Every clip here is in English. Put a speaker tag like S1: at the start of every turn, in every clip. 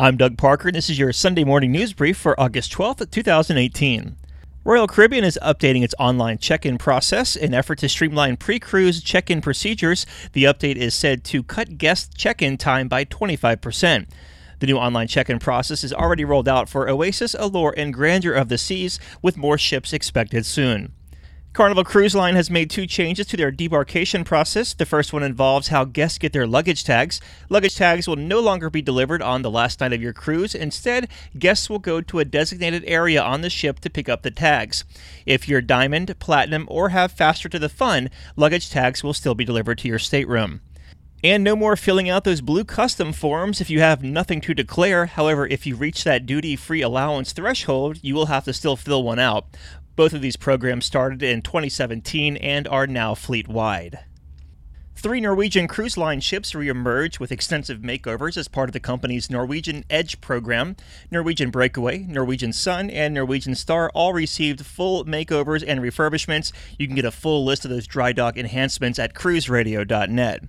S1: I'm Doug Parker, and this is your Sunday morning news brief for August 12th, 2018. Royal Caribbean is updating its online check in process in effort to streamline pre cruise check in procedures. The update is said to cut guest check in time by 25%. The new online check in process is already rolled out for Oasis, Allure, and Grandeur of the Seas, with more ships expected soon. Carnival Cruise Line has made two changes to their debarkation process. The first one involves how guests get their luggage tags. Luggage tags will no longer be delivered on the last night of your cruise. Instead, guests will go to a designated area on the ship to pick up the tags. If you're Diamond, Platinum, or have Faster to the Fun, luggage tags will still be delivered to your stateroom. And no more filling out those blue custom forms if you have nothing to declare. However, if you reach that duty free allowance threshold, you will have to still fill one out. Both of these programs started in 2017 and are now fleet wide. Three Norwegian cruise line ships reemerged with extensive makeovers as part of the company's Norwegian Edge program. Norwegian Breakaway, Norwegian Sun, and Norwegian Star all received full makeovers and refurbishments. You can get a full list of those dry dock enhancements at cruiseradio.net.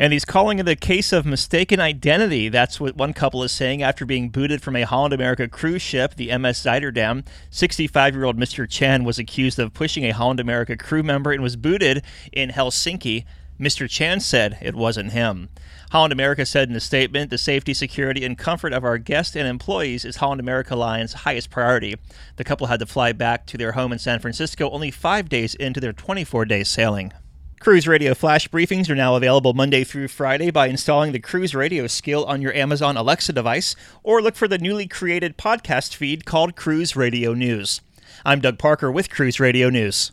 S1: And he's calling it a case of mistaken identity. That's what one couple is saying after being booted from a Holland America cruise ship, the MS Zuiderdam. 65 year old Mr. Chan was accused of pushing a Holland America crew member and was booted in Helsinki. Mr. Chan said it wasn't him. Holland America said in a statement the safety, security, and comfort of our guests and employees is Holland America Line's highest priority. The couple had to fly back to their home in San Francisco only five days into their 24 day sailing. Cruise Radio Flash briefings are now available Monday through Friday by installing the Cruise Radio skill on your Amazon Alexa device, or look for the newly created podcast feed called Cruise Radio News. I'm Doug Parker with Cruise Radio News.